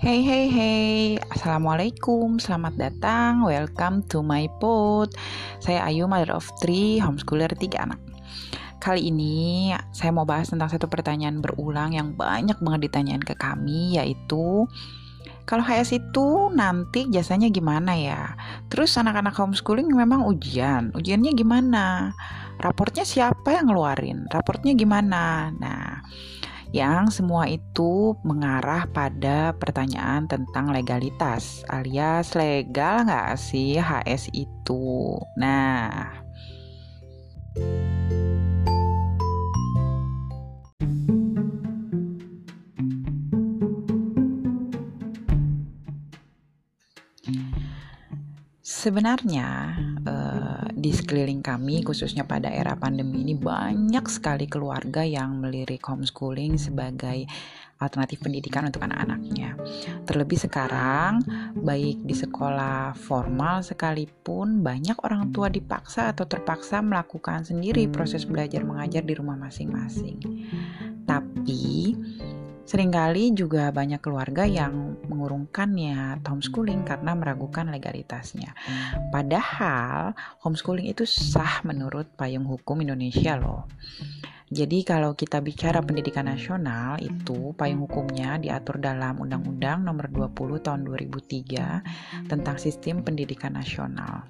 Hey hey hey, Assalamualaikum, selamat datang, welcome to my pod Saya Ayu, mother of three, homeschooler tiga anak Kali ini saya mau bahas tentang satu pertanyaan berulang yang banyak banget ditanyain ke kami Yaitu, kalau HS itu nanti jasanya gimana ya? Terus anak-anak homeschooling memang ujian, ujiannya gimana? Raportnya siapa yang ngeluarin? Raportnya gimana? Nah, yang semua itu mengarah pada pertanyaan tentang legalitas alias legal nggak sih HS itu. Nah, Sebenarnya di sekeliling kami khususnya pada era pandemi ini banyak sekali keluarga yang melirik homeschooling sebagai alternatif pendidikan untuk anak-anaknya. Terlebih sekarang baik di sekolah formal sekalipun banyak orang tua dipaksa atau terpaksa melakukan sendiri proses belajar mengajar di rumah masing-masing. Tapi Seringkali juga banyak keluarga yang mengurungkannya homeschooling karena meragukan legalitasnya. Padahal homeschooling itu sah menurut payung hukum Indonesia loh. Jadi kalau kita bicara pendidikan nasional itu payung hukumnya diatur dalam Undang-Undang Nomor 20 Tahun 2003 tentang Sistem Pendidikan Nasional.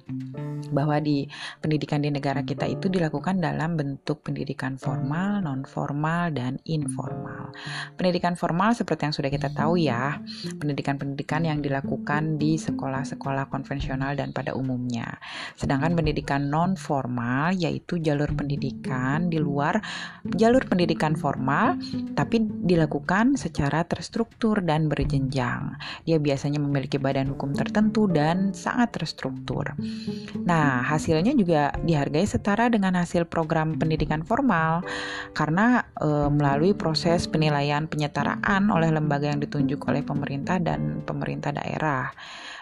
Bahwa di pendidikan di negara kita itu dilakukan dalam bentuk pendidikan formal, non formal dan informal. Pendidikan formal seperti yang sudah kita tahu ya, pendidikan-pendidikan yang dilakukan di sekolah-sekolah konvensional dan pada umumnya. Sedangkan pendidikan non formal yaitu jalur pendidikan di luar jalur pendidikan formal, tapi dilakukan secara terstruktur dan berjenjang. Dia biasanya memiliki badan hukum tertentu dan sangat terstruktur. Nah, hasilnya juga dihargai setara dengan hasil program pendidikan formal karena e, melalui proses penilaian penyetaraan oleh lembaga yang ditunjuk oleh pemerintah dan pemerintah daerah.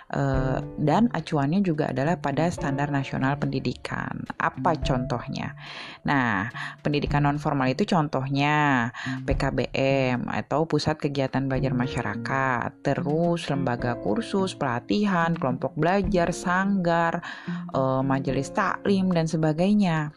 Uh, dan acuannya juga adalah pada standar nasional pendidikan. Apa contohnya? Nah, pendidikan non formal itu contohnya PKBM atau Pusat Kegiatan Belajar Masyarakat, terus lembaga kursus, pelatihan, kelompok belajar, sanggar, uh, majelis taklim dan sebagainya.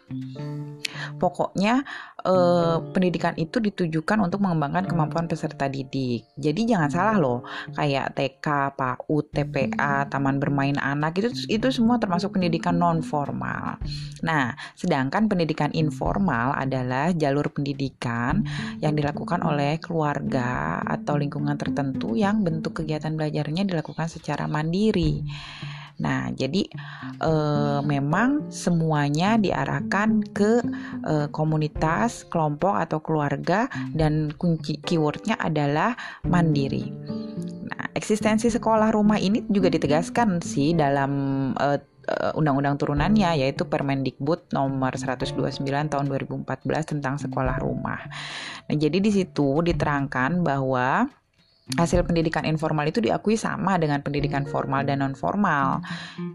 Pokoknya eh, pendidikan itu ditujukan untuk mengembangkan kemampuan peserta didik. Jadi jangan salah loh, kayak TK, PAUD, TPA, taman bermain anak itu itu semua termasuk pendidikan non formal. Nah, sedangkan pendidikan informal adalah jalur pendidikan yang dilakukan oleh keluarga atau lingkungan tertentu yang bentuk kegiatan belajarnya dilakukan secara mandiri. Nah, jadi e, memang semuanya diarahkan ke e, komunitas, kelompok atau keluarga dan kunci keywordnya adalah mandiri. Nah, eksistensi sekolah rumah ini juga ditegaskan sih dalam e, undang-undang turunannya yaitu Permendikbud nomor 129 tahun 2014 tentang sekolah rumah. Nah, jadi di situ diterangkan bahwa hasil pendidikan informal itu diakui sama dengan pendidikan formal dan non formal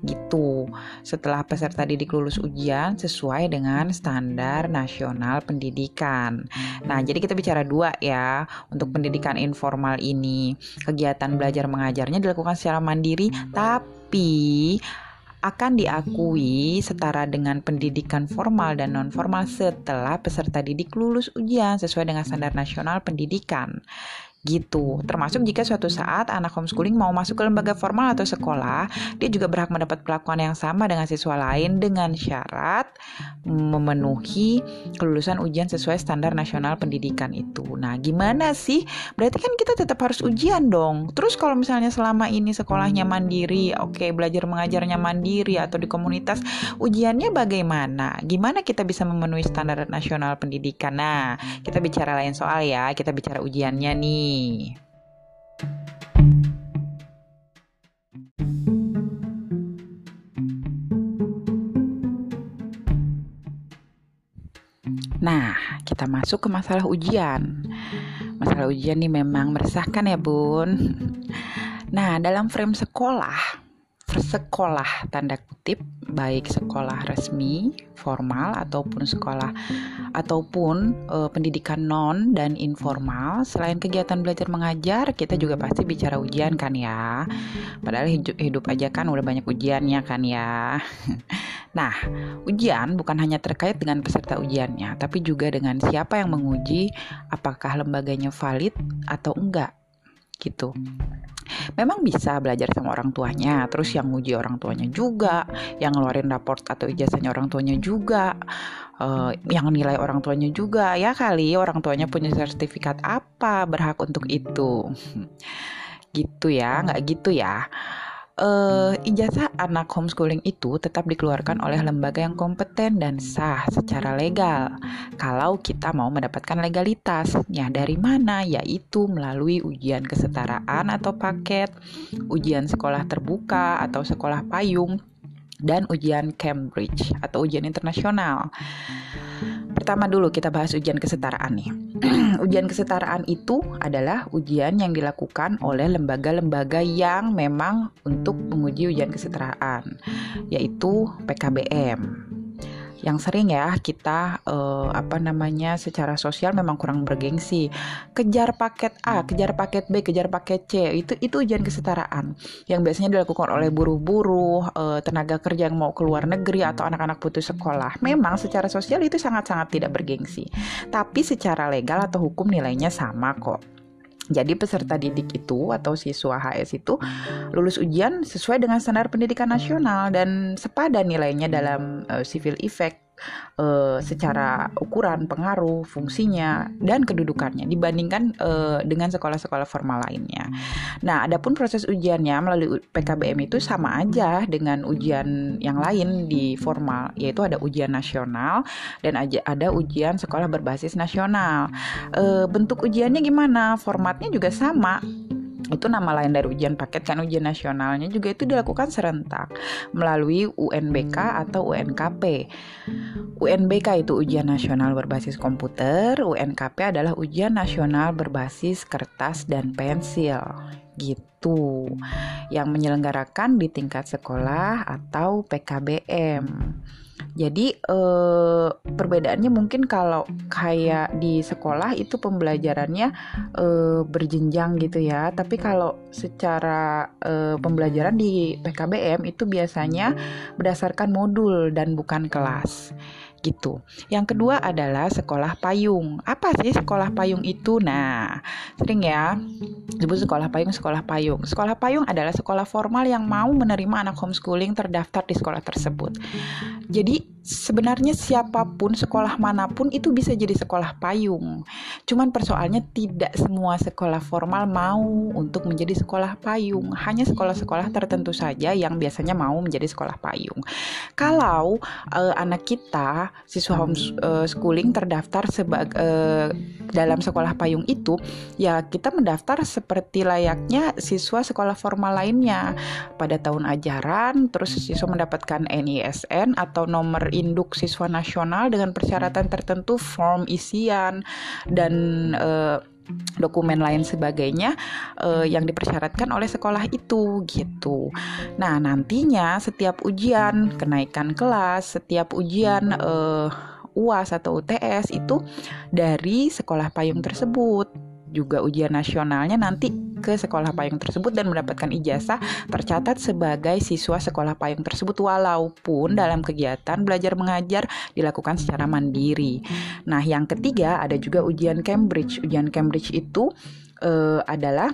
gitu. Setelah peserta didik lulus ujian sesuai dengan standar nasional pendidikan. Nah jadi kita bicara dua ya untuk pendidikan informal ini. Kegiatan belajar mengajarnya dilakukan secara mandiri tapi akan diakui setara dengan pendidikan formal dan non formal setelah peserta didik lulus ujian sesuai dengan standar nasional pendidikan gitu. Termasuk jika suatu saat anak homeschooling mau masuk ke lembaga formal atau sekolah, dia juga berhak mendapat perlakuan yang sama dengan siswa lain dengan syarat memenuhi kelulusan ujian sesuai standar nasional pendidikan itu. Nah, gimana sih? Berarti kan kita tetap harus ujian dong. Terus kalau misalnya selama ini sekolahnya mandiri, oke, okay, belajar mengajarnya mandiri atau di komunitas, ujiannya bagaimana? Gimana kita bisa memenuhi standar nasional pendidikan? Nah, kita bicara lain soal ya, kita bicara ujiannya nih. Nah, kita masuk ke masalah ujian. Masalah ujian ini memang meresahkan ya, Bun. Nah, dalam frame sekolah, sekolah tanda kutip baik sekolah resmi formal ataupun sekolah ataupun e, pendidikan non dan informal. Selain kegiatan belajar mengajar kita juga pasti bicara ujian kan ya? Padahal hidup, hidup aja kan udah banyak ujiannya kan ya? Nah ujian bukan hanya terkait dengan peserta ujiannya tapi juga dengan siapa yang menguji apakah lembaganya valid atau enggak gitu memang bisa belajar sama orang tuanya terus yang nguji orang tuanya juga yang ngeluarin raport atau ijazahnya orang tuanya juga uh, yang nilai orang tuanya juga. Ya kali orang tuanya punya sertifikat apa berhak untuk itu. Gitu ya nggak gitu ya uh, ijazah anak homeschooling itu tetap dikeluarkan oleh lembaga yang kompeten dan sah secara legal. Kalau kita mau mendapatkan legalitasnya dari mana? Yaitu melalui ujian kesetaraan atau paket, ujian sekolah terbuka atau sekolah payung, dan ujian Cambridge atau ujian internasional. Pertama dulu kita bahas ujian kesetaraan nih. ujian kesetaraan itu adalah ujian yang dilakukan oleh lembaga-lembaga yang memang untuk menguji ujian kesetaraan, yaitu PKBM yang sering ya kita uh, apa namanya secara sosial memang kurang bergengsi. Kejar paket A kejar paket B kejar paket C itu itu ujian kesetaraan. Yang biasanya dilakukan oleh buruh-buruh uh, tenaga kerja yang mau keluar negeri atau anak-anak putus sekolah. Memang secara sosial itu sangat-sangat tidak bergengsi. Tapi secara legal atau hukum nilainya sama kok jadi peserta didik itu atau siswa HS itu lulus ujian sesuai dengan standar pendidikan nasional dan sepadan nilainya dalam uh, civil effect uh, secara ukuran, pengaruh, fungsinya dan kedudukannya dibandingkan uh, dengan sekolah-sekolah formal lainnya. Nah, adapun proses ujiannya melalui PKBM itu sama aja dengan ujian yang lain di formal, yaitu ada ujian nasional dan ada ujian sekolah berbasis nasional. Uh, bentuk ujiannya gimana? Formatnya juga sama itu nama lain dari ujian paket kan ujian nasionalnya juga itu dilakukan serentak melalui UNBK atau UNKP. UNBK itu ujian nasional berbasis komputer, UNKP adalah ujian nasional berbasis kertas dan pensil. Gitu. Yang menyelenggarakan di tingkat sekolah atau PKBM. Jadi eh, perbedaannya mungkin kalau kayak di sekolah itu pembelajarannya eh, berjenjang gitu ya. Tapi kalau secara eh, pembelajaran di PKBM itu biasanya berdasarkan modul dan bukan kelas gitu. Yang kedua adalah sekolah payung. Apa sih sekolah payung itu? Nah, sering ya disebut sekolah payung, sekolah payung. Sekolah payung adalah sekolah formal yang mau menerima anak homeschooling terdaftar di sekolah tersebut. Jadi sebenarnya siapa pun sekolah mana pun itu bisa jadi sekolah payung. Cuman persoalannya tidak semua sekolah formal mau untuk menjadi sekolah payung. Hanya sekolah-sekolah tertentu saja yang biasanya mau menjadi sekolah payung. Kalau uh, anak kita siswa homeschooling terdaftar sebagai uh, dalam sekolah payung itu, ya kita mendaftar seperti layaknya siswa sekolah formal lainnya pada tahun ajaran, terus siswa mendapatkan NISN atau nomor induk siswa nasional dengan persyaratan tertentu form isian dan uh, dokumen lain sebagainya uh, yang dipersyaratkan oleh sekolah itu gitu. Nah, nantinya setiap ujian kenaikan kelas, setiap ujian uh, UAS atau UTS itu dari sekolah payung tersebut juga ujian nasionalnya nanti ke sekolah payung tersebut dan mendapatkan ijazah tercatat sebagai siswa sekolah payung tersebut. Walaupun dalam kegiatan belajar mengajar dilakukan secara mandiri. Nah, yang ketiga ada juga ujian Cambridge. Ujian Cambridge itu uh, adalah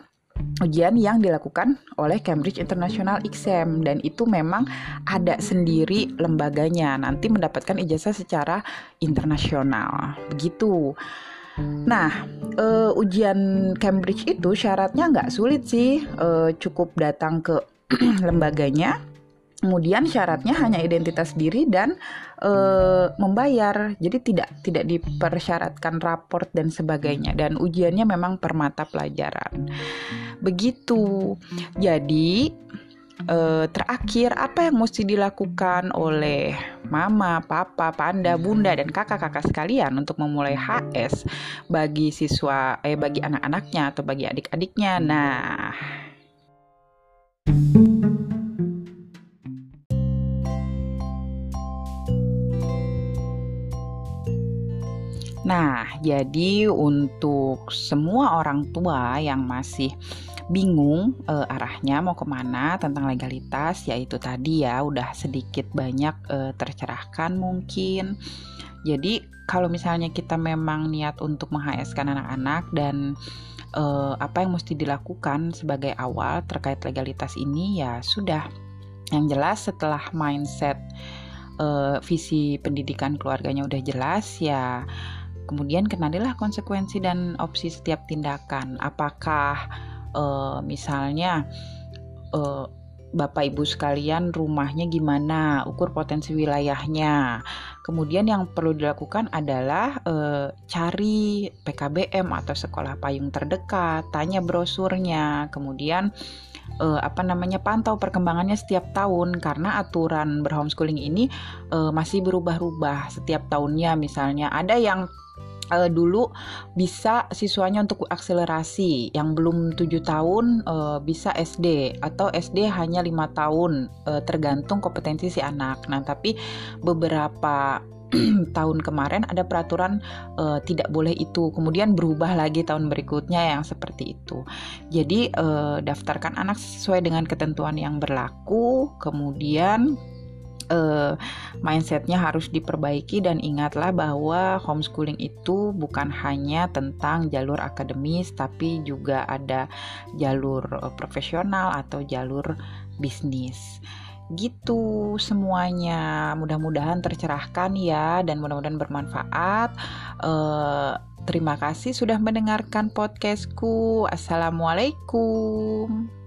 ujian yang dilakukan oleh Cambridge International Exam. Dan itu memang ada sendiri lembaganya. Nanti mendapatkan ijazah secara internasional. Begitu Nah, uh, ujian Cambridge itu syaratnya nggak sulit sih, uh, cukup datang ke lembaganya. Kemudian syaratnya hanya identitas diri dan uh, membayar, jadi tidak tidak dipersyaratkan raport dan sebagainya. Dan ujiannya memang per mata pelajaran. Begitu. Jadi uh, terakhir apa yang mesti dilakukan oleh mama, papa, panda, bunda dan kakak-kakak sekalian untuk memulai HS bagi siswa eh bagi anak-anaknya atau bagi adik-adiknya. Nah, Nah, jadi untuk semua orang tua yang masih bingung uh, arahnya mau ke mana tentang legalitas, yaitu tadi ya udah sedikit banyak uh, tercerahkan mungkin. Jadi kalau misalnya kita memang niat untuk meng anak-anak dan uh, apa yang mesti dilakukan sebagai awal terkait legalitas ini ya sudah. Yang jelas setelah mindset visi pendidikan keluarganya udah jelas ya kemudian kenalilah konsekuensi dan opsi setiap tindakan apakah uh, misalnya uh, Bapak Ibu sekalian rumahnya gimana, ukur potensi wilayahnya. Kemudian yang perlu dilakukan adalah e, cari PKBM atau sekolah payung terdekat, tanya brosurnya, kemudian e, apa namanya pantau perkembangannya setiap tahun karena aturan berhomeschooling ini e, masih berubah-ubah setiap tahunnya. Misalnya ada yang uh, dulu bisa siswanya untuk akselerasi yang belum tujuh tahun uh, bisa SD atau SD hanya lima tahun uh, tergantung kompetensi si anak. Nah tapi beberapa tahun kemarin ada peraturan uh, tidak boleh itu. Kemudian berubah lagi tahun berikutnya yang seperti itu. Jadi uh, daftarkan anak sesuai dengan ketentuan yang berlaku. Kemudian uh, mindsetnya harus diperbaiki dan ingatlah bahwa homeschooling itu bukan hanya tentang jalur akademis tapi juga ada jalur uh, profesional atau jalur bisnis. Gitu semuanya. Mudah-mudahan tercerahkan ya dan mudah-mudahan bermanfaat. Uh, terima kasih sudah mendengarkan podcastku. Assalamualaikum